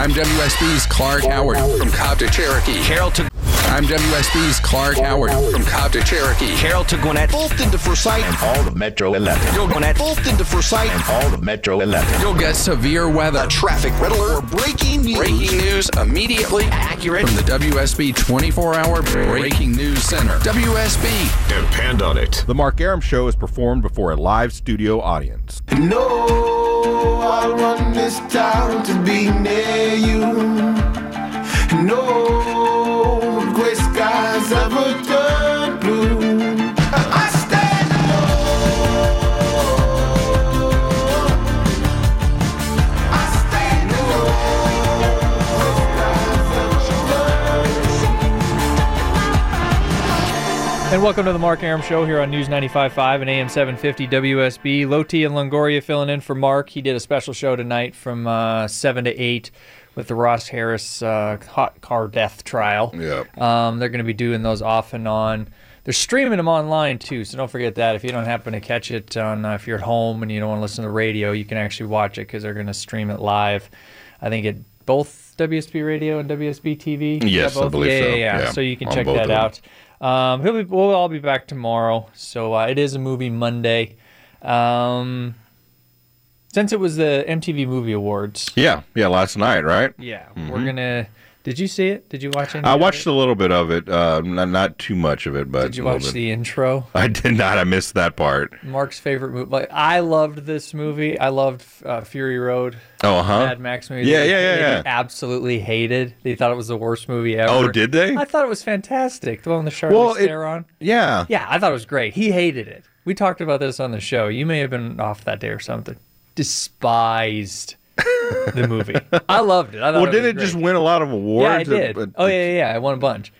I'm WSB's Clark Howard from Cobb to Cherokee. Carroll to I'm WSB's Clark Howard from Cobb to Cherokee. Carroll to Gwinnett. Fulton to Forsyth. and all of Metro 11. Go Gwinnett. Fulton to Forsyth. And all of Metro 11. You'll get severe weather. A traffic red alert. Breaking news. Breaking news immediately accurate from the WSB 24 hour Breaking News Center. WSB. Depend on it. The Mark Arum Show is performed before a live studio audience. No, I want this town to be near you. No And welcome to the Mark Arum Show here on News 95.5 and AM 750 WSB. Loti and Longoria filling in for Mark. He did a special show tonight from uh, 7 to 8 with the Ross Harris uh, hot car death trial. Yep. Um, they're going to be doing those off and on. They're streaming them online too, so don't forget that. If you don't happen to catch it on, uh, if you're at home and you don't want to listen to the radio, you can actually watch it because they're going to stream it live. I think at both WSB Radio and WSB TV. Yes, Yeah, I believe yeah, so. Yeah, yeah. Yeah, So you can on check that out. Um, he'll be, we'll all be back tomorrow. So uh, it is a movie Monday. Um, since it was the MTV Movie Awards, Yeah, yeah, last night, right? yeah, we're gonna. Did you see it? Did you watch it? I watched a little bit of it, uh, not, not too much of it, but Did you watch bit. the intro? I did not. I missed that part. Mark's favorite movie. Like I loved this movie. I loved uh, Fury Road. Oh, huh? Mad Max movie. Yeah, They- yeah, yeah, they yeah. Absolutely hated. They thought it was the worst movie ever. Oh, did they? I thought it was fantastic. The one with the Charlize Well, Theron. Yeah. Yeah, I thought it was great. He hated it. We talked about this on the show. You may have been off that day or something. Despised the movie. I loved it. I Well, didn't was it just win a lot of awards? Yeah, I did. But- oh yeah, yeah, yeah. I won a bunch.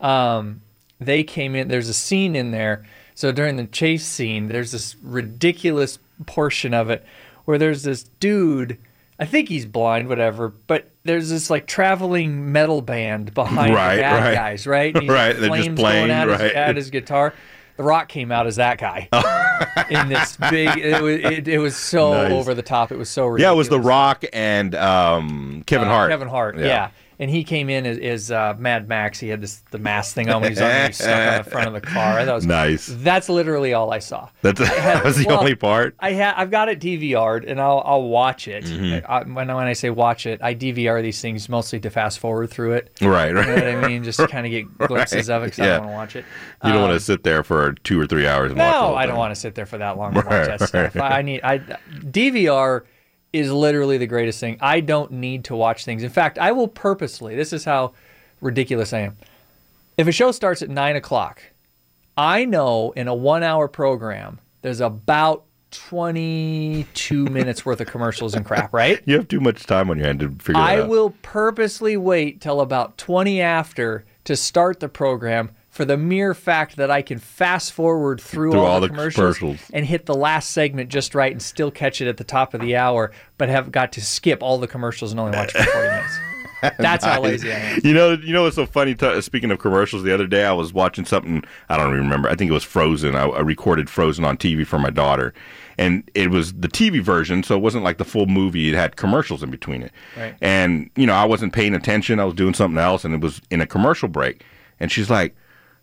Um, they came in. There's a scene in there. So during the chase scene, there's this ridiculous portion of it where there's this dude. I think he's blind, whatever. But there's this like traveling metal band behind Right, the bad right. guys, right? And he's Right, got they're just flames playing, going at, his, right. at his guitar. The Rock came out as that guy in this big. It was, it, it was so Nice. over the top. It was so ridiculous. Yeah, it was The Rock and um, Kevin Uh, Hart. Kevin Hart, yeah. And he came in as, as uh, Mad Max. He had this the mask thing on when he was on, he stuck on the front of the car. That was Nice. That's literally all I saw. That's, that was the well, only part. I ha- I've got it DVR'd and I'll I'll watch it. Mm-hmm. I, when when I say watch it, I DVR these things mostly to fast forward through it. Right, right. You know what. I mean? Just kind of get glimpses of it because I don't want to watch it. You don't Um, want to sit there for two or three hours and watch no, I don't want to sit there for that long to watch Right, that stuff. right. I need I DVR is literally the greatest thing. I don't need to watch things. In fact, I will purposely. This is how ridiculous I am. If a show starts at nine o'clock, I know in a one-hour program there's about twenty-two minutes worth of commercials and crap. Right? You have too much time on your hand to figure out. I out. will purposely wait till about 20 after to start the program for the mere fact that I can fast forward through, Through all, all the the commercials, commercials. and hit the last segment just right and still catch it at the top of the hour, but have got to skip all the commercials and only watch for 40 minutes. That's how lazy I am. You know, you know what's so funny? T- speaking of commercials, the other day I was watching something. I don't even remember. I think it was Frozen. I, I recorded Frozen on TV for my daughter, and it was the TV version, so it wasn't like the full movie. It had commercials in between it. Right. And you know, I wasn't paying attention. I was doing something else, and it was in a commercial break. And she's like,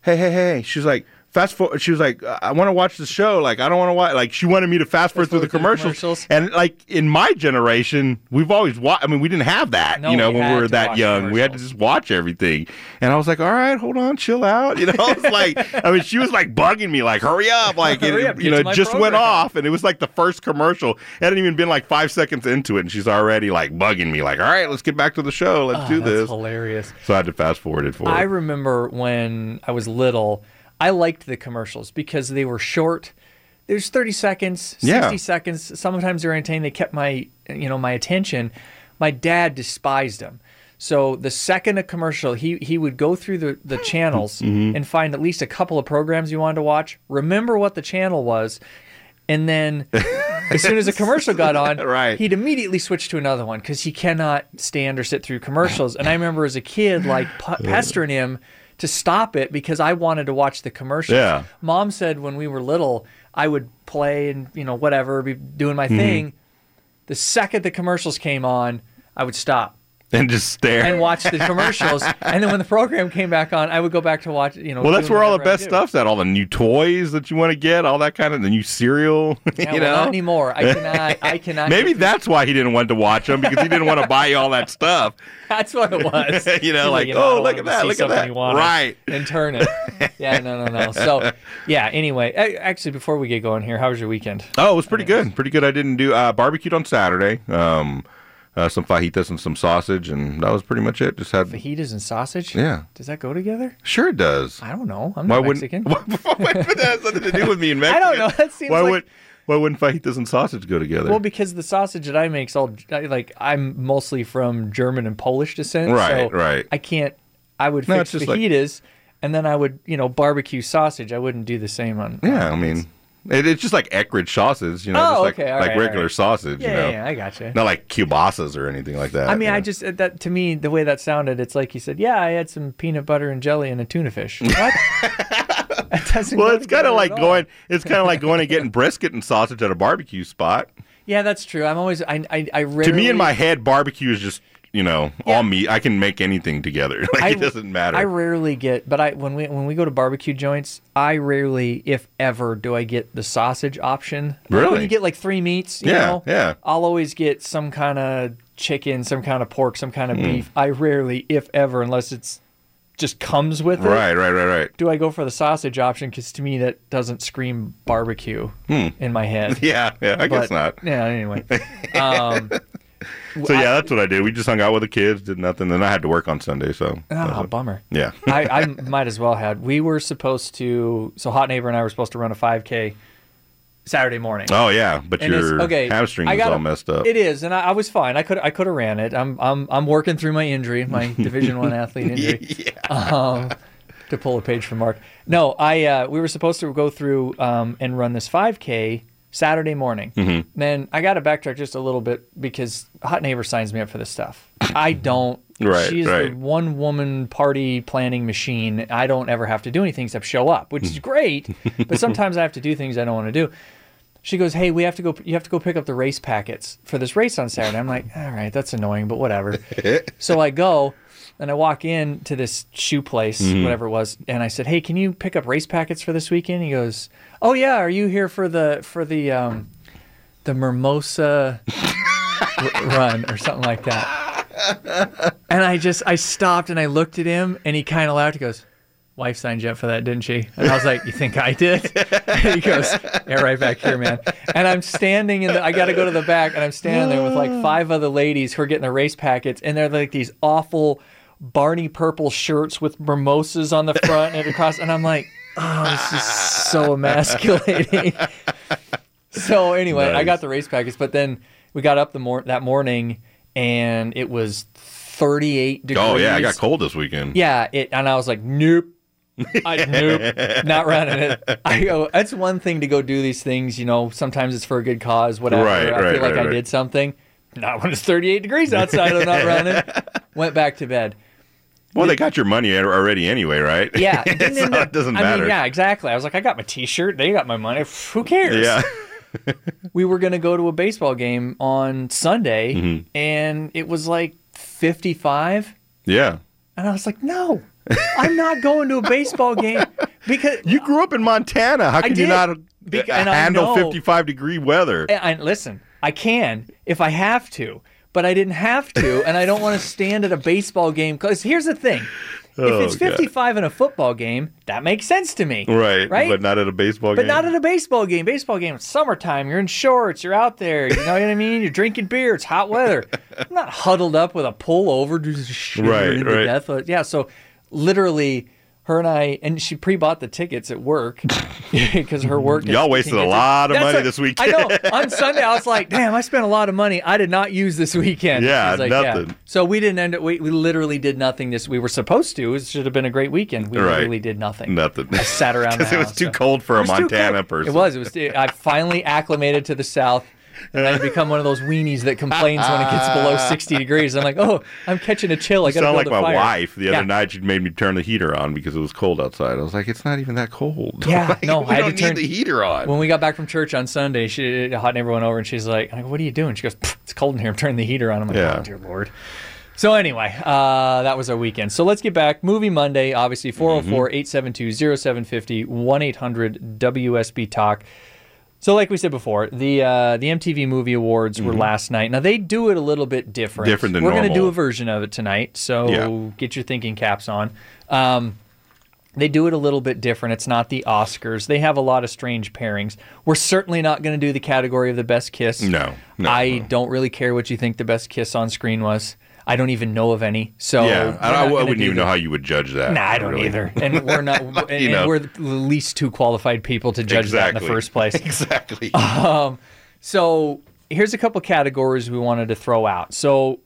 "Hey, hey, hey!" She's like. Fast forward. She was like, "I want to watch the show. Like, I don't want to watch." Like, she wanted me to fast forward through the forward through the commercials. commercials. And like in my generation, we've always watched. I mean, we didn't have that. No, you know, we when we were that young, we had to just watch everything. And I was like, all right, hold on, chill out. You know, I was like, I mean, she was like bugging me, like, hurry up. Like, Hurry it, up, you know, to it my just went off and it was like the first commercial. It hadn't even been like five seconds into it. And she's already like bugging me, like, all right, let's get back to the show. Let's oh, do Oh, That's this. hilarious. So I had to fast forward it for I remember when I was little, I liked the commercials because they were short. There's 30 seconds, 60 Yeah. seconds. Sometimes they're entertaining. They kept my, you know, my attention. My dad despised them. So the second a commercial, he he would go through the, the channels Mm-hmm. and find at least a couple of programs you wanted to watch. Remember what the channel was, and then as soon as a commercial got on, Right. he'd immediately switch to another one because he cannot stand or sit through commercials. And I remember as a kid, like p- pestering him to stop it because I wanted to watch the commercials. Yeah. Mom said when we were little, I would play and you know whatever, be doing my Mm-hmm. thing. The second the commercials came on, I would stop and just stare. and watch the commercials. and then when the program came back on, I would go back to watch. You know, well, that's where all the best stuff's at. All the new toys that you want to get, all that kind of the new cereal. Yeah, you well, know, not anymore. I cannot. I cannot. maybe that's why he didn't want to watch them because he didn't want to buy you all that stuff. That's what it was. You know, like, I oh, look at that, look at that. Right. And turn it. Yeah, no, no, no. So, yeah. Anyway, actually, before we get going here, how was your weekend? Oh, it was pretty good. Pretty good. I didn't do uh, barbecued on Saturday. Um, uh, some fajitas and some sausage, and that was pretty much it. Just had. Fajitas and sausage. Yeah. Does that go together? Sure, it does. I don't know. I'm Why not? Mexican. Why, that has nothing to do with me in Mexico? I don't know. That seems why like- would? Why wouldn't fajitas and sausage go together? Well, because the sausage that I make is all like I'm mostly from German and Polish descent. Right, so right. I can't. I would No, fix just like- fajitas, and then I would, you know, barbecue sausage. I wouldn't do the same on. yeah, I mean, it, it's just like Eckrich sausage, you know, Oh, just like, okay, like right, regular right. sausage, Yeah, you know, yeah, yeah, I gotcha. not like kielbasa's or anything like that. I mean, you I just uh, that to me the way that sounded, it's like you said, "Yeah, I had some peanut butter and jelly and a tuna fish." What? Well, it's kind of like going. It's kind of like going and getting brisket and sausage at a barbecue spot. Yeah, that's true. I'm always I I, I To me, in my head, barbecue is just you know Yeah. all meat. I can make anything together. Like I- it doesn't matter. I rarely get, but I when we when we go to barbecue joints, I rarely, if ever, do I get the sausage option. Like, when Really? you get like three meats, you Yeah, know, yeah. I'll always get some kind of chicken, some kind of pork, some Hmm. kind of beef. I rarely, if ever, unless it's just comes with it. right, right, right, right. Do I go for the sausage option? Because to me, that doesn't scream barbecue in my head. Hmm. Yeah, yeah. I guess not. Yeah. Anyway, um, So yeah, that's what I did. We just hung out with the kids, did nothing. Then I had to work on Sunday, so oh, bummer. yeah. I, I might as well had. We were supposed to. So hot neighbor and I were supposed to run a 5K Saturday morning. Oh yeah, but And it's- your okay, hamstring I is gotta- all messed up. It is, and I, I was fine. I could I could have ran it. I'm I'm I'm working through my injury, my Division One athlete injury. Um, to pull a page from Mark. No, I uh, we were supposed to go through um, and run this 5K Saturday morning. Mm-hmm. Then I got to backtrack just a little bit because Hot Neighbor signs me up for this stuff. I don't. Right, She's the one woman party planning machine. I don't ever have to do anything except show up, which is great. but sometimes I have to do things I don't want to do. She goes, "Hey, we have to go. You have to go pick up the race packets for this race on Saturday." I'm like, "All right, that's annoying, but whatever." so I go, and I walk in to this shoe place, whatever it was, and I said, "Hey, can you pick up race packets for this weekend?" He goes, "Oh yeah, are you here for the for the um, the Mimosa r- run or something like that?" And I just I stopped and I looked at him, and he kind of laughed. He goes. Wife signed you up for that, didn't she? And I was like, "You think I did?" And he goes, "Yeah, right back here, man." And I'm standing in the. I got to go to the back, and I'm standing there with like five other ladies who are getting the race packets, and they're like these awful Barney purple shirts with mimosas on the front and across, and I'm like, "Oh, this is so emasculating." so anyway, I got the race package, but then we got up the mor- that morning, and it was 38 degrees. oh yeah, I got cold this weekend. Yeah, it, and I was like, nope. I, nope, not running it. I go. That's one thing to go do these things. You know, sometimes it's for a good cause. Whatever. Right, I right, feel like right, I did something. Not when it's 38 degrees outside. I'm not running. Went back to bed. Well, they got your money already anyway, right? Yeah, so it doesn't I mean, yeah, exactly. I was like, I got my T-shirt. They got my money. Who cares? yeah. we were going to go to a baseball game on Sunday, Mm-hmm. and it was like 55. yeah. And I was like, no, I'm not going to a baseball game because You grew up in Montana. How can you not uh, Bec- and I handle know- 55 degree weather? And, and listen, I can if I have to, but I didn't have to, and I don't want to stand at a baseball game. Because here's the thing: Oh, if it's God. 55 in a football game, that makes sense to me. Right. Right. But not at a baseball But game. But not at a baseball game. Baseball game, it's summertime. You're in shorts. You're out there. You know what I mean? You're drinking beer. It's hot weather. I'm not huddled up with a pullover, just shivering Right, to right. death. Yeah. So, literally, her and I, and she pre-bought the tickets at work because her work. Y'all wasted a lot of money this weekend. I know. On Sunday, I was like, "Damn, I spent a lot of money. I did not use this weekend." Yeah, like, nothing. So we didn't end up. We, we literally did nothing. This we were supposed to. It should have been a great weekend. We Right. literally did nothing. Nothing. I sat around because it was house, too so- cold for a Montana person. It was. It was. I finally acclimated to the South. And I've become one of those weenies that complains when it gets below 60 degrees. I'm like, oh, I'm catching a chill. I got to sound like my fire. wife the other Yeah. night. She made me turn the heater on because it was cold outside. I was like, it's not even that cold. Yeah, Like, no, I had to turn the heater on. When we got back from church on Sunday, she hot neighbor went over and she's like, I go, "What are you doing?" She goes, "It's cold in here. I'm turning the heater on." I'm like, Yeah. "Oh dear lord." So anyway, uh, that was our weekend. So let's get back. Movie Monday, obviously 404-872-0750, 1-800-WSB Talk. So like we said before, the uh, the MTV Movie Awards were last night. Now they do it a little bit different. Mm-hmm. Different than We're gonna do a version of it tonight. So Yeah. get your thinking caps on. Um, they do it a little bit different. It's not the Oscars. They have a lot of strange pairings. We're certainly not going to do the category of the best kiss. No, no, I no. don't really care what you think the best kiss on screen was. I don't even know of any. So yeah, I, I wouldn't even the- know how you would judge that. Nah, I don't really. either. And we're not. and, You and know. we're the least two qualified people to judge that in the first place. exactly. Um, so here's a couple categories we wanted to throw out. So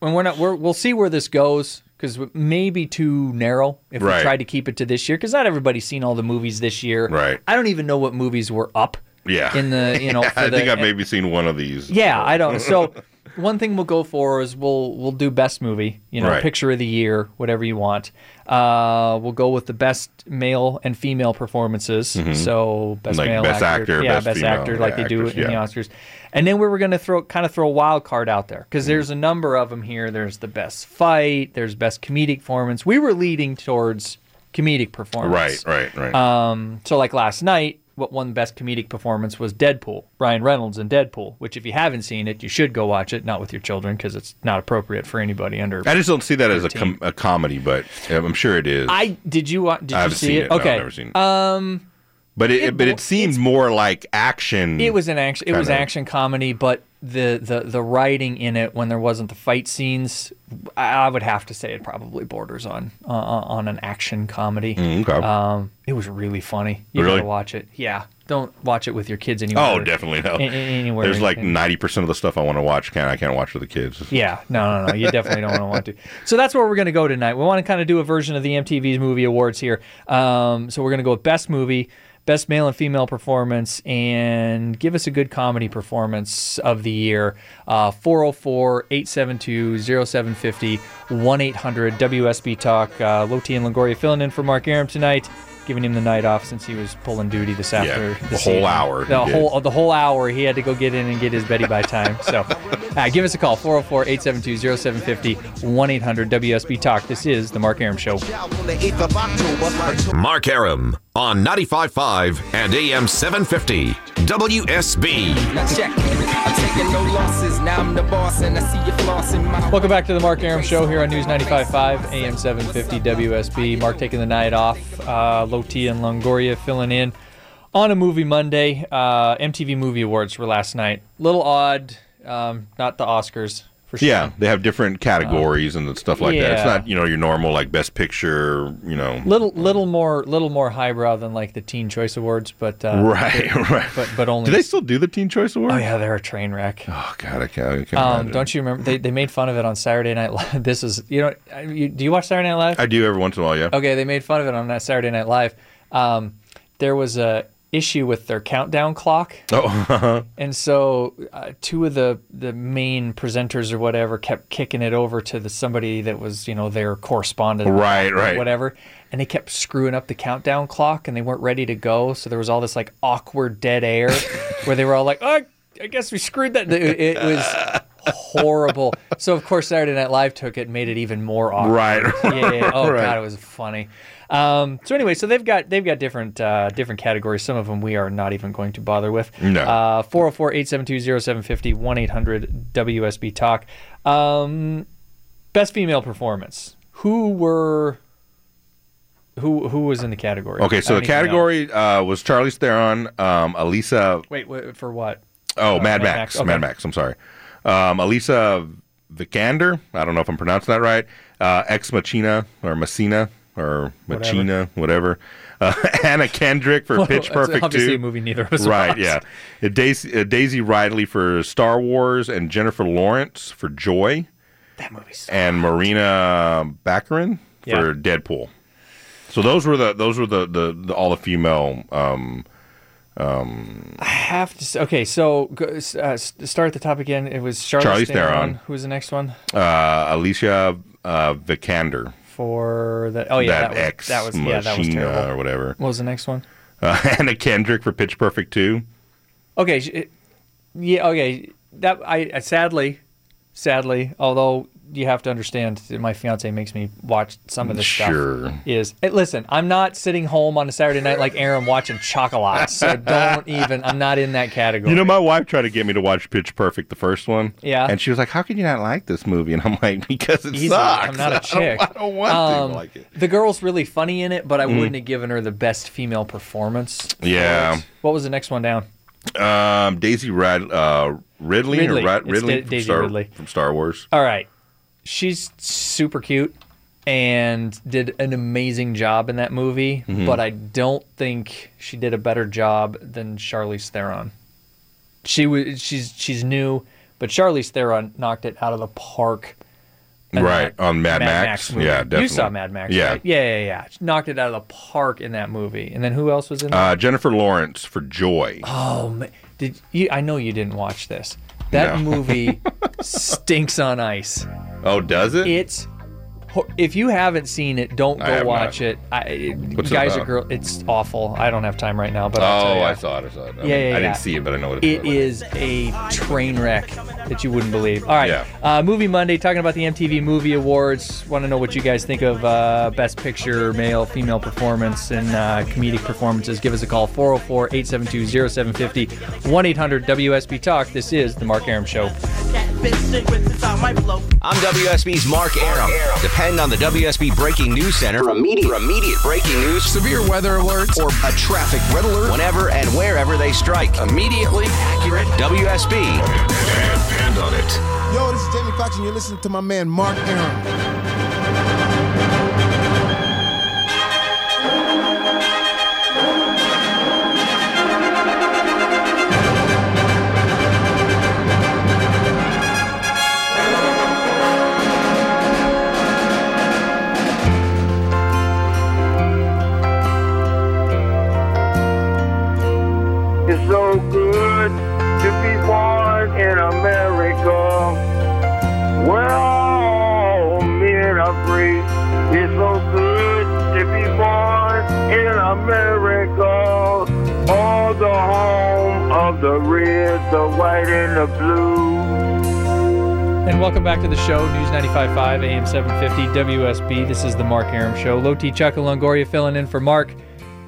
when we're not, we're, we'll see where this goes because maybe too narrow if Right. we tried to keep it to this year because not everybody's seen all the movies this year. Right. I don't even know what movies were up. Yeah. In the you know, for I think I've maybe seen one of these. yeah, I don't. So one thing we'll go for is we'll we'll do best movie, you know, Right. picture of the year, whatever you want. Uh, we'll go with the best male and female performances. So best Mm-hmm. Like male best actor, yeah, best best, actor, like yeah, they do in the. Oscars. And then we were going to throw kind of throw a wild card out there Mm-hmm. because there's a number of them here. There's the best fight. There's best comedic performance. We were leading towards comedic performance. Right, right, right. Um, so like last night, what won best comedic performance was Deadpool, Ryan Reynolds in Deadpool. Which, if you haven't seen it, you should go watch it. Not with your children because it's not appropriate for anybody under. I just don't see that as a, com- a comedy, but I'm sure it is. I did you wa- did I you see it? it. No, I've Okay, never seen it. um, but it, it but it seemed more like action. it was an action. It was Kinda. action comedy, but the the the writing in it when there wasn't the fight scenes, I, I would have to say it probably borders on uh, on an action comedy. Mm, okay. Um, it was really funny. You Really? gotta watch it. Yeah, don't watch it with your kids anymore. oh, definitely no. a- anywhere There's like ninety percent of the stuff I want to watch. Can I can't watch with the kids. Yeah, no, no, no. You definitely don't want to. So that's where we're going to go tonight. We want to kind of do a version of the MTV's Movie Awards here. Um, so we're going to go with Best Movie, Best Male and Female Performance, and give us a good comedy performance of the year. Uh, 404 872 0750 1 800 WSB Talk. Uh, Loti and Longoria filling in for Mark Arum tonight. Giving him the night off since he was pulling duty this after the whole evening. hour The he did. whole the whole hour he had to go get in and get his Betty by time. So uh, give us a call 404 872 0750 1 800 WSB Talk. This is The Mark Arum Show. Mark Arum on 95.5 and AM 750 WSB. Now check it. I'm taking no losses. Now I'm the boss, and I see you flossing my. Welcome back to The Mark Arum Show here on News 95.5 AM 750 WSB. Mark taking the night off. Uh, Loti and Longoria filling in on a movie Monday. Uh, MTV Movie Awards were last night. Little odd. Um, not the Oscars for sure. Yeah, they have different categories and stuff like that. It's not you know your normal like best picture. You know. Little, little more, little more highbrow than like the Teen Choice Awards, but uh, Right, right. but but only. Do they still do the Teen Choice Awards? Oh yeah, they're a train wreck. Oh God, I can't. I can't Um, don't you remember? They, they made fun of it on Saturday Night Live. This is you know, you, do you watch Saturday Night Live? I do every once in a while. Yeah. Okay, they made fun of it on that Saturday Night Live. Um, there was a issue with their countdown clock, Oh, and so uh, two of the the main presenters or whatever kept kicking it over to the somebody that was you know their correspondent, Right, or right. whatever, and they kept screwing up the countdown clock, and they weren't ready to go. So there was all this like awkward dead air, where they were all like, "Oh, I guess we screwed that." It, it was horrible. So of course Saturday Night Live took it and made it even more awkward. Right, Yeah. yeah. Oh right. god, it was funny. Um, so anyway, so they've got they've got different uh, different categories. Some of them we are not even going to bother with. No. Uh, 404-872-0750 1-800-WSB Talk. Um, best female performance. Who were who who was in the category? okay. So the don't even know. category uh, was Charlize Theron, um, Elisa. Wait, wait, for what? Oh, Mad, Mad Max. Max, okay. Mad Max. I'm sorry. Um, Elisa Vikander. I don't know if I'm pronouncing that right. Uh, Ex Machina or Messina. Or Machina, whatever. Uh, Anna Kendrick for Well, Pitch Perfect obviously 2. a movie neither of us Right, watched. yeah. Uh, Daisy, uh, Daisy Ridley for Star Wars and Jennifer Lawrence for Joy. That movie's and Morena Baccarin Yeah. for Deadpool. So those were the those were the the, the all the female um um I have to. Okay, so uh, start at the top again. It was Charlize, Charlize Theron. Theron. Who was the next one uh Alicia uh Vikander. For that. Oh yeah, that, that, was that was yeah, that was terrible. or whatever. What was the next one? Uh, Anna Kendrick for Pitch Perfect 2. Okay, it- yeah, okay. That I, I sadly, sadly, although you have to understand, that my fiance makes me watch some of this Sure. stuff. Is hey, listen, I'm not sitting home on a Saturday night like Aaron watching Chocolat, so don't even. I'm not in that category. You know, my wife tried to get me to watch Pitch Perfect, the first one. Yeah. And she was like, How can you not like this movie? And I'm like, Because it Easy. sucks. I'm not a I don't- chick. I don't, want Um, to like it. The girl's really funny in it, but I Mm. wouldn't have given her the best female performance. Yeah. it. What was the next one down? Um, Daisy Rad, uh, Ridley, Ridley. or Rad, Ridley, Da- from, Daisy Star, Ridley. from Star Wars. All right. She's super cute and did an amazing job in that movie, Mhm. but I don't think she did a better job than Charlize Theron. She was she's she's new, but Charlize Theron knocked it out of the park. Right, on Mad Max. movie. Yeah, You saw Mad Max, Yeah. right? Yeah, yeah, yeah. She knocked it out of the park in that movie. And then who else was in that? Uh, Jennifer Lawrence for Joy. Oh, man. did you? I know you didn't watch this. That No. movie stinks on ice. Oh, does it? It's if you haven't seen it, don't I go have watch not. it. I, What's it guys or about? girl, it's awful. I don't have time right now, but I'll tell oh. I saw it. I saw it. I, Yeah, yeah, I didn't see it, but I know what it It is. is a train wreck that you wouldn't believe. All right, Yeah. uh, Movie Monday, talking about the MTV Movie Awards. Want to know what you guys think of uh, Best Picture, male, female performance, and uh, comedic performances? Give us a call 404 872 0750 1 800 WSB Talk. This is The Mark Arum Show. I'm WSB's Mark Arum. Depend on the WSB Breaking News Center for immediate, for immediate breaking news, severe weather alerts, or a traffic red alert whenever and wherever they strike. Immediately accurate. WSB. Depend on it. Yo, this is Jamie Foxx, and you're listening to my man Mark Arum. Home of the red, the white, and the blue. And welcome back to the show, News 95.5, AM 750, WSB. This is the Mark Arum Show. Loti Chuck Longoria filling in for Mark.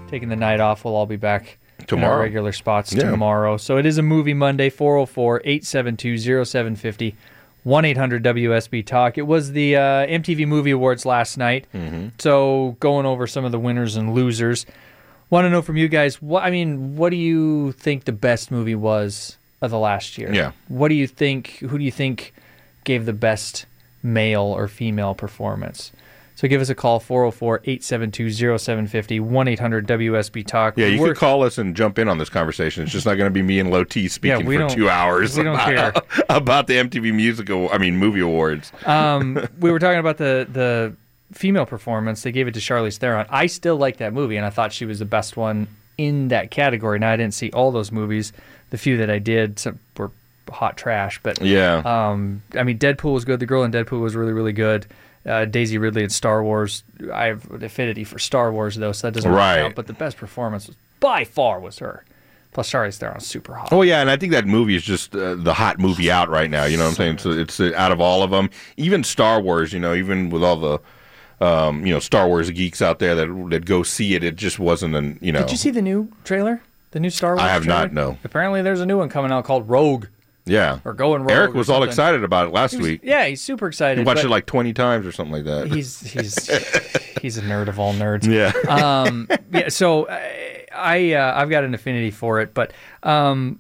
Taking the night off. We'll all be back in our Tomorrow. regular spots Yeah. tomorrow. So it is a movie Monday, 404 872 0750 1 800 WSB Talk. It was the uh, MTV Movie Awards last night. Mm-hmm. So going over some of the winners and losers. Want to know from you guys, what I mean, what do you think the best movie was of the last year? Yeah. What do you think? Who do you think gave the best male or female performance? So give us a call 404 872 0750 1 800 WSB Talk. Yeah, you We're- could call us and jump in on this conversation. It's just not going to be me and Low T speaking we for don't- two hours we don't about, about the MTV Music I mean, movie awards. um, we were talking about the the female performance. They gave it to Charlize Theron. I still like that movie, and I thought she was the best one in that category. Now I didn't see all those movies. The few that I did some were hot trash, but Yeah. Um, I mean, Deadpool was good. The girl in Deadpool was really really good. Uh, Daisy Ridley in Star Wars. I have an affinity for Star Wars though, so that doesn't Right. count. But the best performance was by far was her. Plus Charlize Theron's super hot. Oh yeah, and I think that movie is just uh, the hot movie out right now. You know what I'm saying? So it's uh, out of all of them, even Star Wars. You know, even with all the um, you know Star Wars geeks out there that that go see it, it just wasn't an you know. Did you see the new trailer? The new Star Wars? I have not, no. Apparently, there's a new one coming out called Rogue. Yeah, Or going rogue. Eric was all excited about it last was- week. Yeah, he's super excited. He watched it like 20 times or something like that. he's he's he's a nerd of all nerds. Yeah. um. Yeah. So I, I uh, I've got an affinity for it, but um,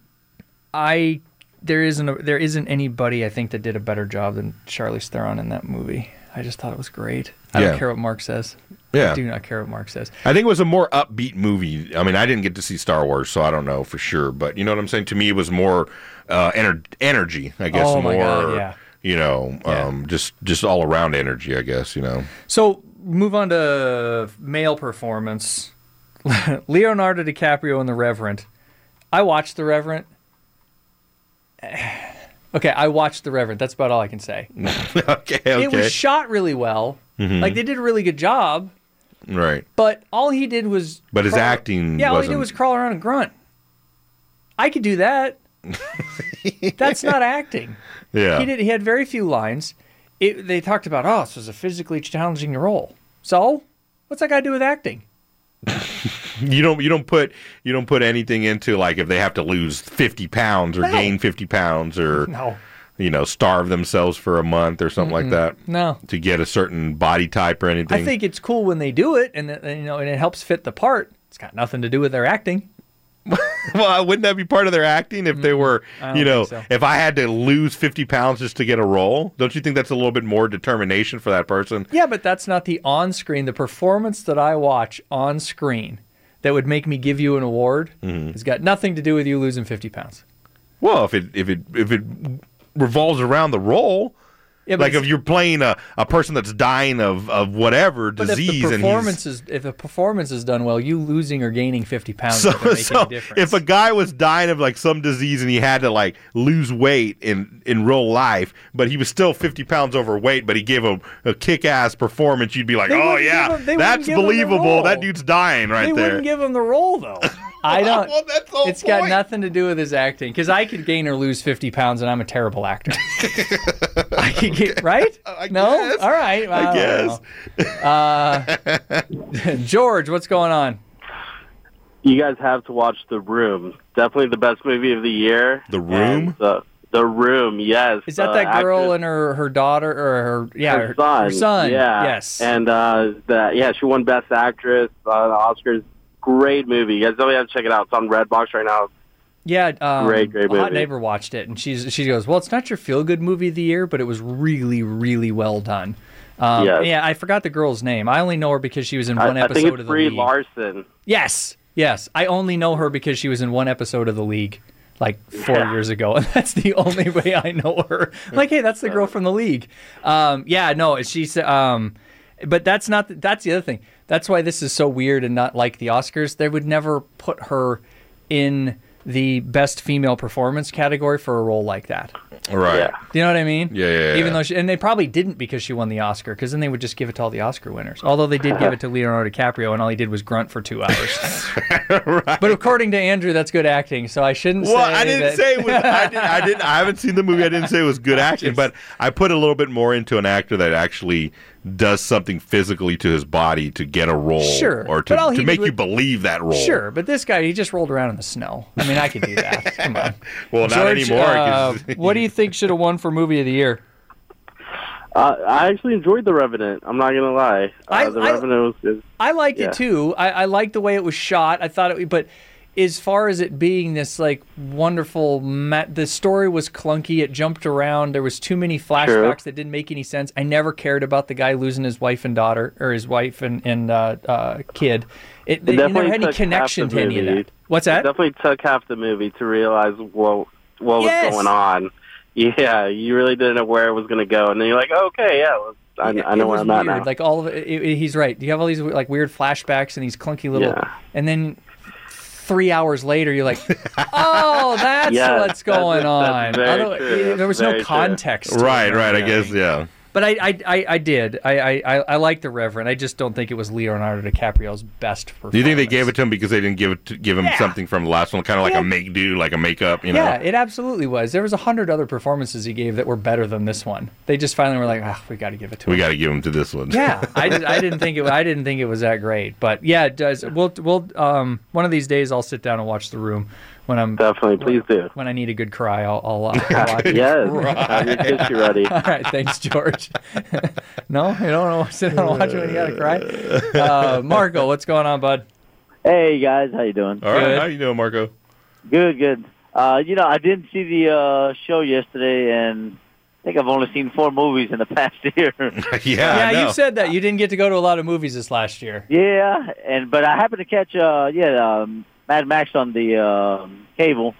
I there isn't a, there isn't anybody I think that did a better job than Charlize Theron in that movie. I just thought it was great. I Yeah. don't care what Mark says. Yeah. I do not care what Mark says. I think it was a more upbeat movie. I mean, I didn't get to see Star Wars, so I don't know for sure. But you know what I'm saying? To me, it was more uh, ener- energy. I guess Oh, more. my God, yeah. You know, um, just just all around energy. I guess you know. So move on to male performance. Leonardo DiCaprio and The Revenant. I watched The Revenant. Okay, I watched The Revenant. That's about all I can say. okay, okay. It was shot really well. Mhm. Like they did a really good job, right. but all he did was But his crawl- acting Yeah, all he did wasn't- was crawl around and grunt. I could do that. That's not acting. Yeah. He did. He had very few lines. It, they talked about, oh, this was a physically challenging role. So, what's that got to do with acting? You don't you don't put you don't put anything into like if they have to lose fifty pounds or No. gain fifty pounds or No. you know starve themselves for a month or something like Mm-mm. that. No. to get a certain body type or anything. I think it's cool when they do it, and, and, you know, and it helps fit the part. It's got nothing to do with their acting. well, wouldn't that be part of their acting if they were, you know, so. if I had to lose 50 pounds just to get a role? Don't you think that's a little bit more determination for that person? Yeah, but that's not the on-screen. The performance that I watch on screen that would make me give you an award Mm-hmm. has got nothing to do with you losing fifty pounds. Well, if it if it if it revolves around the role, Yeah, like if you're playing a, a person that's dying of, of whatever But disease if the performance is if the performance is done well, you losing or gaining fifty pounds so, doesn't make so any difference. if a guy was dying of like some disease and he had to like lose weight in in real life, but he was still 50 pounds overweight, but he gave a, a kick ass performance, you'd be like, They oh yeah, him- that's give him the believable. That dude's dying right they there. wouldn't give him the role though. I don't. Well, that's the whole it's got nothing to do with his acting because I could gain or lose fifty pounds and I'm a terrible actor. I could get right. no, guess. all right. I I guess. don't. Uh, George, what's going on? You guys have to watch The Room. Definitely the best movie of the year. The Room? And, uh, the Room, yes. Is that Uh, that girl actress- and her her daughter or her yeah her son. her son? Yeah. Yes. And uh, the, yeah, she won Best Actress on the Oscars. Great movie. You guys definitely have to check it out. It's on Redbox right now. Yeah, um, Great, great movie. Hot neighbor watched it, and she's she goes, "Well, it's not your feel good movie of the year, but it was really, really well done." Um, Yes. Yeah, I forgot the girl's name. I only know her because she was in I, one I episode think of it's the Brie League. Larson. Yes, yes. I only know her because she was in one episode of the League, like four Yeah. years ago, and that's the only way I know her. like, hey, that's the girl from the League. Um, yeah, no, she's. Um, but that's not. That's the other thing. That's why this is so weird and not like the Oscars. They would never put her in the best female performance category for a role like that. Right. Do you know what I mean? Yeah, yeah, yeah. Even though, she, and they probably didn't because she won the Oscar, because then they would just give it to all the Oscar winners. Although they did give it to Leonardo DiCaprio, and all he did was grunt for two hours. right. But according to Andrew, that's good acting. So I shouldn't Well, say. I didn't that- say it was. I didn't, I didn't. I haven't seen the movie. I didn't say it was good acting, but I put a little bit more into an actor that actually does something physically to his body to get a role, Sure, or to, to make did you believe that role. Sure, but this guy, he just rolled around in the snow. I mean, I could do that. Come on. Well, not anymore, uh, 'cause- what do you think should have won for movie of the year? Uh, I actually enjoyed The Revenant. I'm not gonna lie. Uh, I- the I- Revenant was. Is, I liked Yeah. it too. I, I liked the way it was shot. I thought it, but as far as it being this like wonderful, ma- the story was clunky. It jumped around. There was too many flashbacks that didn't make any sense. I never cared about the guy losing his wife and daughter, or his wife and and uh, uh, kid. It, It they, you never definitely had any connection to any of that. What's that? It definitely took half the movie to realize what what was going on. Yeah, you really didn't know where it was gonna go, and then you're like, okay, yeah, I, I know where I'm at now. Like all of it, it- it- he's right. Do You have all these like weird flashbacks and these clunky little, Yeah. and then three hours later, you're like, oh, that's Yes, what's going that's- on. that's very true. There was That's no very context. to Right, or right. I guess yeah. But I, I, I, I did. I, I, I, like the Revenant. I just don't think it was Leonardo DiCaprio's best performance. Do you think they gave it to him because they didn't give it to, give him Yeah. something from the last one, kind of like Yeah. a make do, like a makeup, you know? Yeah, it absolutely was. There was a hundred other performances he gave that were better than this one. They just finally were like, ah, we got to give it to we him. We got to give him to this one. yeah, I, did, I didn't think it. I didn't think it was that great, but yeah, it does. We'll we'll um one of these days I'll sit down and watch The Room when I'm definitely please do. when I need a good cry. I'll I'll, uh, I'll watch it. Yes, have your tissue ready. All right, thanks, George. no, you don't want to sit down and watch it when you gotta cry. Uh, Marco, what's going on, bud? Hey guys, how you doing? All right, Good. how you doing, Marco? Good, good. Uh, you know, I didn't see the uh, show yesterday, and I think I've only seen four movies in the past year. Yeah, yeah, you said that you didn't get to go to a lot of movies this last year. yeah, and but I happened to catch uh, yeah, um, Mad Max on the um cable,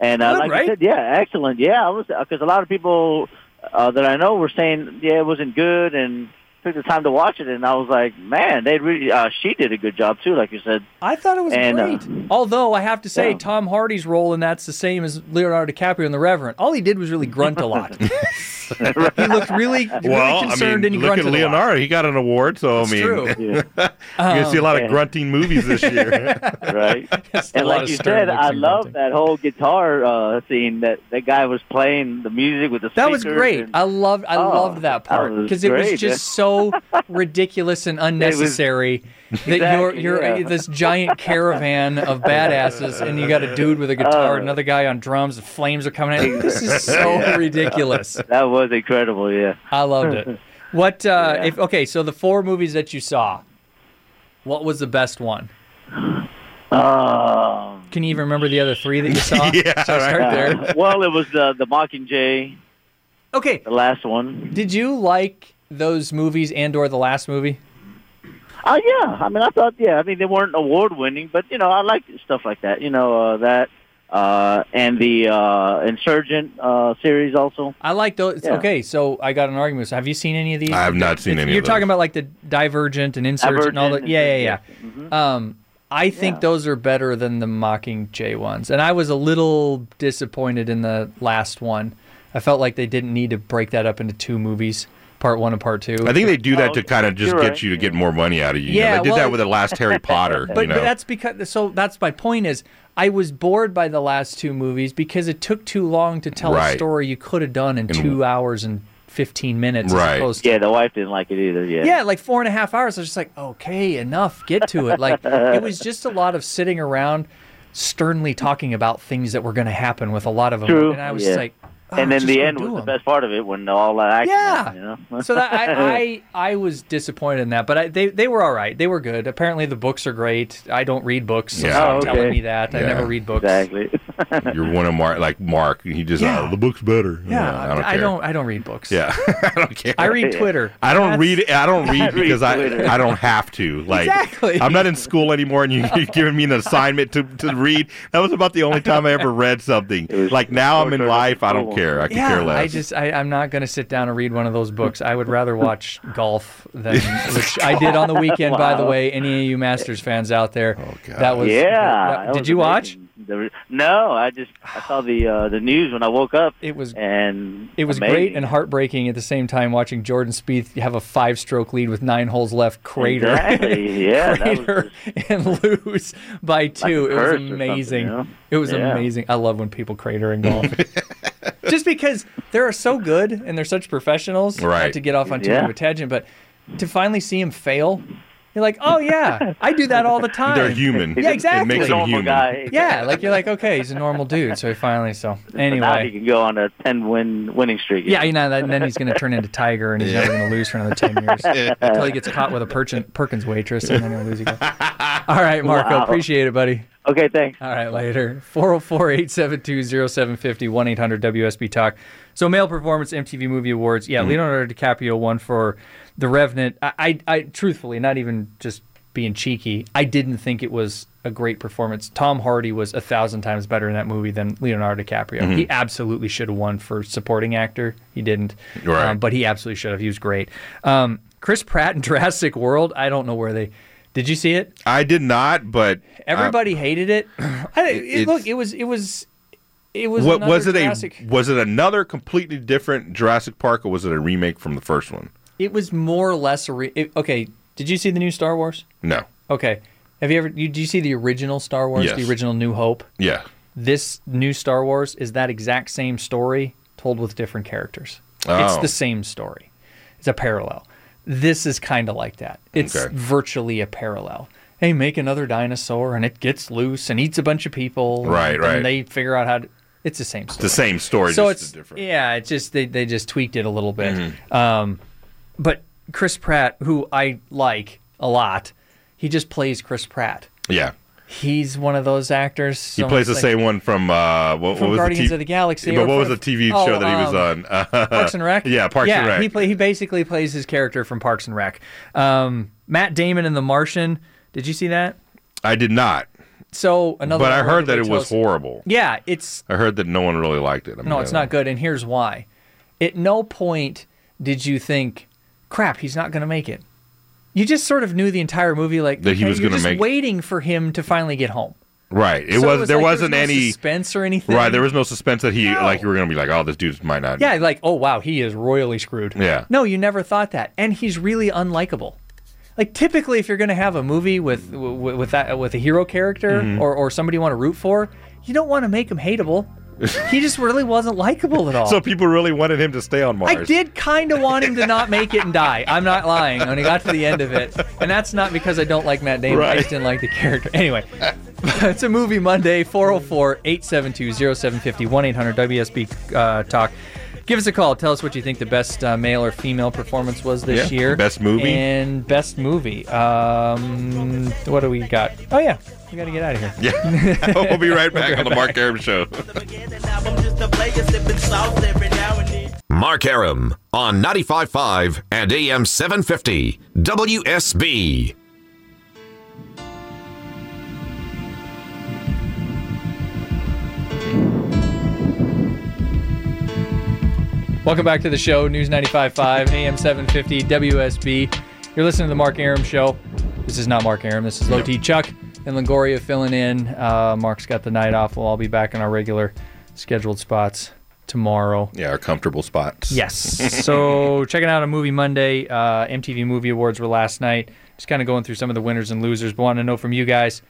and uh, Good, like right? you said, yeah, excellent. Yeah, I was because a lot of people uh, that I know were saying yeah, it wasn't good, and took the time to watch it, and I was like, man, they really uh, she did a good job too, like you said. I thought it was And, uh, great. Although I have to say, yeah. Tom Hardy's role in that's the same as Leonardo DiCaprio in The Revenant. All he did was really grunt a lot. he looked really, really well, I concerned mean, and he look at grunted a lot. Leonardo. He got an award, so I mean, true. you're gonna see a lot of grunting movies this year. right? and like you said, I love that whole guitar uh, scene that that guy was playing the music with the That was great. and- I loved I Oh, loved that that part because it was just so ridiculous and unnecessary that you're you're yeah. this giant caravan of badasses and you got a dude with a guitar, Oh. another guy on drums, and flames are coming out. This is so ridiculous. That was incredible. Yeah. I loved it. What uh if okay, so the four movies that you saw, what was the best one? Um, Can you even remember the other three that you saw? Yeah, so start there. uh, well, it was the the Mockingjay, Okay. the last one. Did you like those movies and or the last movie? Oh yeah, I mean, I thought yeah, I mean they weren't award winning, but you know I like stuff like that. You know uh, that uh, and the uh, Insurgent uh, series also. I like those. Yeah. Okay, so I got an argument. So have you seen any of these? I have not seen It's- any You're of talking those. about like the Divergent and Insurgent and all that. Divergent, Yeah, yeah, Insurgent, yeah. Um, I think those are better than the Mockingjay ones, and I was a little disappointed in the last one. I felt like they didn't need to break that up into two movies, part one and part two. I think they do that Oh, to kind of just get right. you to get more money out of you. You know, Yeah, they did well, that with the last Harry Potter. But, you know, but that's because so that's my point is I was bored by the last two movies because it took too long to tell a story you could have done in two hours and fifteen minutes Right. as opposed to Yeah, the wife didn't like it either. Yeah. yeah, like four and a half hours. I was just like, okay, enough, get to it. Like it was just a lot of sitting around sternly talking about things that were going to happen with a lot of them, True. and I was yeah. just like, oh, and then the end do was the best part of it when all that action. Yeah. happened, you know? so that I, I I was disappointed in that, but I, they they were all right. They were good. Apparently, the books are great. I don't read books, so Yeah. stop Oh, okay. telling me that. I Yeah. never read books. exactly. you're one of Mark, like Mark. He just Yeah. uh, the book's better. Yeah, I don't. I, care. don't I don't read books. Yeah, I don't care. I read Twitter. I don't That's- read. I don't read read because I I don't have to. Like Exactly. I'm not in school anymore, and you, you're giving me an assignment to, to read. That was about the only time I ever read something. Like now I'm in life. I don't school. Care. I could Yeah, care less. I just I, I'm not going to sit down and read one of those books. I would rather watch golf than which I did on the weekend. By the way, any of you Masters fans out there, Oh, God. that was yeah. that- that did was you watch? amazing. The- no, I just I saw the uh, the news when I woke up. It was and It was amazing. great and heartbreaking at the same time watching Jordan Spieth have a five-stroke lead with nine holes left, crater, Exactly. Yeah, that was crater, and lose by two. it was curse or something, amazing. you know? It was Yeah. amazing. I love when people crater in golf, just because they're so good and they're such professionals. not Right. to get off on too Yeah. much of a tangent, but to finally see him fail, you're like, oh yeah, I do that all the time. They're human. Yeah, exactly. It makes He's a them normal human. guy. Yeah, like you're like, okay, he's a normal dude. So he finally, so So now he can go on a ten win winning streak. Yeah, you know, and then he's going to turn into Tiger, and he's never going to lose for another ten years until he gets caught with a Perkins waitress, and then he'll lose again. All right, Marco, Wow. appreciate it, buddy. Okay, thanks. All right, later. 404 872 0750 1 800 WSB Talk. So, Male Performance MTV Movie Awards. Yeah, Leonardo DiCaprio won for The Revenant. I, I, I, truthfully, not even just being cheeky, I didn't think it was a great performance. Tom Hardy was a thousand times better in that movie than Leonardo DiCaprio. He absolutely should have won for supporting actor. He didn't. Right. Um, but he absolutely should have. He was great. Um, Chris Pratt in Jurassic World, I don't know where they. Did you see it? I did not, but uh, Everybody hated it. I, it, look, it was it was it was. what another was it Jurassic- a was it another completely different Jurassic Park or was it a remake from the first one? It was more or less a. Re- it- okay, did you see the new Star Wars? No. Okay, have you ever? You, did you see the original Star Wars? Yes. The original New Hope. Yeah. This new Star Wars is that exact same story told with different characters. Oh. It's the same story. It's a parallel. This is kind of like that. It's Okay. virtually a parallel. Hey, make another dinosaur and it gets loose and eats a bunch of people. Right, and right. they figure out how to. It's the same story. The same story, So just it's different. yeah. It's just they they just tweaked it a little bit. Mm-hmm. Um, but Chris Pratt, who I like a lot, he just plays Chris Pratt. Yeah. He's one of those actors. He plays the it's same one from uh, what, From what was Guardians the of the Galaxy, But what was the TV oh, show that he was um, on? Parks and Rec. yeah, Parks yeah, and Rec. He play, he basically plays his character from Parks and Rec. Um, Matt Damon in The Martian. Did you see that? I did not, So another. but I heard that it was horrible. Yeah, it's I heard that no one really liked it. I no, it's not good, and here's why. At no point did you think, "Crap, he's not going to make it." You just sort of knew the entire movie, like That he was gonna just make- waiting for him to finally get home. Right. It So was, was there like wasn't no any suspense or anything. Right. There was no suspense that he No. like you were gonna be like, oh, this dude might not. Yeah, like, oh wow, he is royally screwed. Yeah. No, you never thought that, and he's really unlikable. Like typically, if you're going to have a movie with with, with that with a hero character Mhm. or or somebody you want to root for, you don't want to make him hateable. he just really wasn't likable at all. So people really wanted him to stay on Mars. I did kind of want him to not make it and die. I'm not lying. When he got to the end of it, and that's not because I don't like Matt Damon. I just didn't like the character. Anyway, it's a movie Monday. 404-872-0750 1-800-WSB uh, talk. Give us a call. Tell us what you think the best uh, male or female performance was this Yeah, year. best movie. and best movie. Um, what do we got? Oh yeah, we got to get out of here. Yeah. we'll be right back on the Mark Arum Show. Mark Arum on 95.5 and AM 750 WSB. Welcome back to the show, News 95.5, AM 750, WSB. You're listening to the Mark Arum Show. This is not Mark Arum. This is Low T Chuck and Longoria filling in. Uh, Mark's got the night off. We'll all be back in our regular scheduled spots tomorrow. Yeah, our comfortable spots. Yes. so checking out a movie Monday. Uh, MTV Movie Awards were last night. Just kind of going through some of the winners and losers. But want to know from you guys: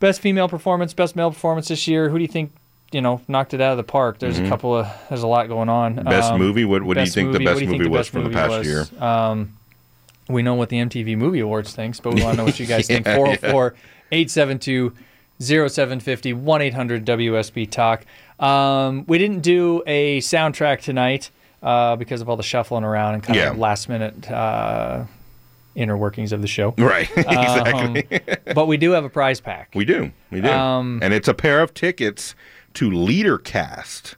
best female performance, best male performance this year. Who do you think? You know, knocked it out of the park. There's a Mhm. couple of, there's a lot going on. Best Um, movie? What- what do you think the best what do you think movie was from the past was? year? Um, we know what the MTV Movie Awards thinks, but we want to know what you guys think. Yeah, 404 872 0750 1 800 WSB Talk. Um, we didn't do a soundtrack tonight uh, because of all the shuffling around and kind Yeah. of last minute uh, inner workings of the show. Right, exactly. Um, but we do have a prize pack. We do. We do. Um, and it's a pair of tickets to LeaderCast.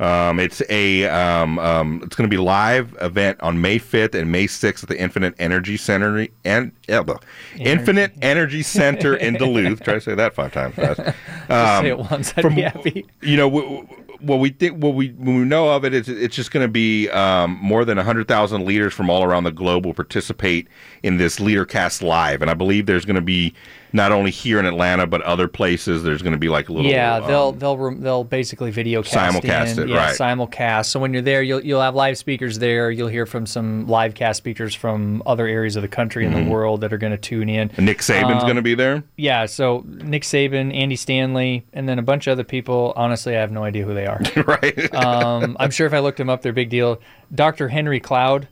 Um, it's a um, um, it's going to be live event on May 5th and May 6th at the Infinite Energy Center and uh, the Infinite Energy Center in Duluth. Try to say that five times fast. Um, say it once, I'd from- be happy. You know, w- w- what we think, what we when we know of it, it's, it's just going to be um, more than hundred thousand leaders from all around the globe will participate in this LeaderCast live, and I believe there's going to be not only here in Atlanta but other places. There's going to be like a little yeah, they'll um, they'll they'll basically video cast Simulcast in. it, yeah, right. simulcast. So when you're there, you'll you'll have live speakers there. You'll hear from some live cast speakers from other areas of the country and Mhm. the world that are going to tune in. Nick Saban's Um, going to be there. Yeah, so Nick Saban, Andy Stanley, and then a bunch of other people. Honestly, I have no idea who they are. right. um, I'm sure if I looked them up, they're a big deal. Dr. Henry Cloud.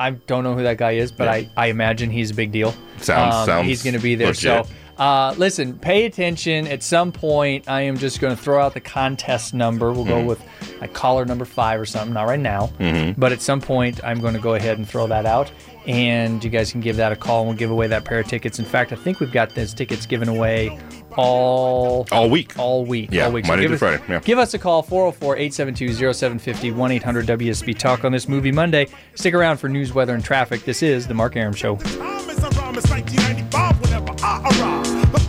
I don't know who that guy is, but Yeah. I, I imagine he's a big deal. Sounds- Um, sounds He's going to be there. legit. So uh, listen, pay attention. At some point, I am just going to throw out the contest number. We'll go Mhm. with like caller number five or something. Not right now, Mhm. but at some point, I'm going to go ahead and throw that out. And you guys can give that a call, and we'll give away that pair of tickets. In fact, I think we've got those tickets given away all all week. All week. Yeah, all week. Monday give to us, Friday, yeah. Give us a call 404 872 0750 1 800 WSB Talk on this movie Monday. Stick around for news, weather, and traffic. This is The Mark Arum Show. It's 1995 whenever I arrive. The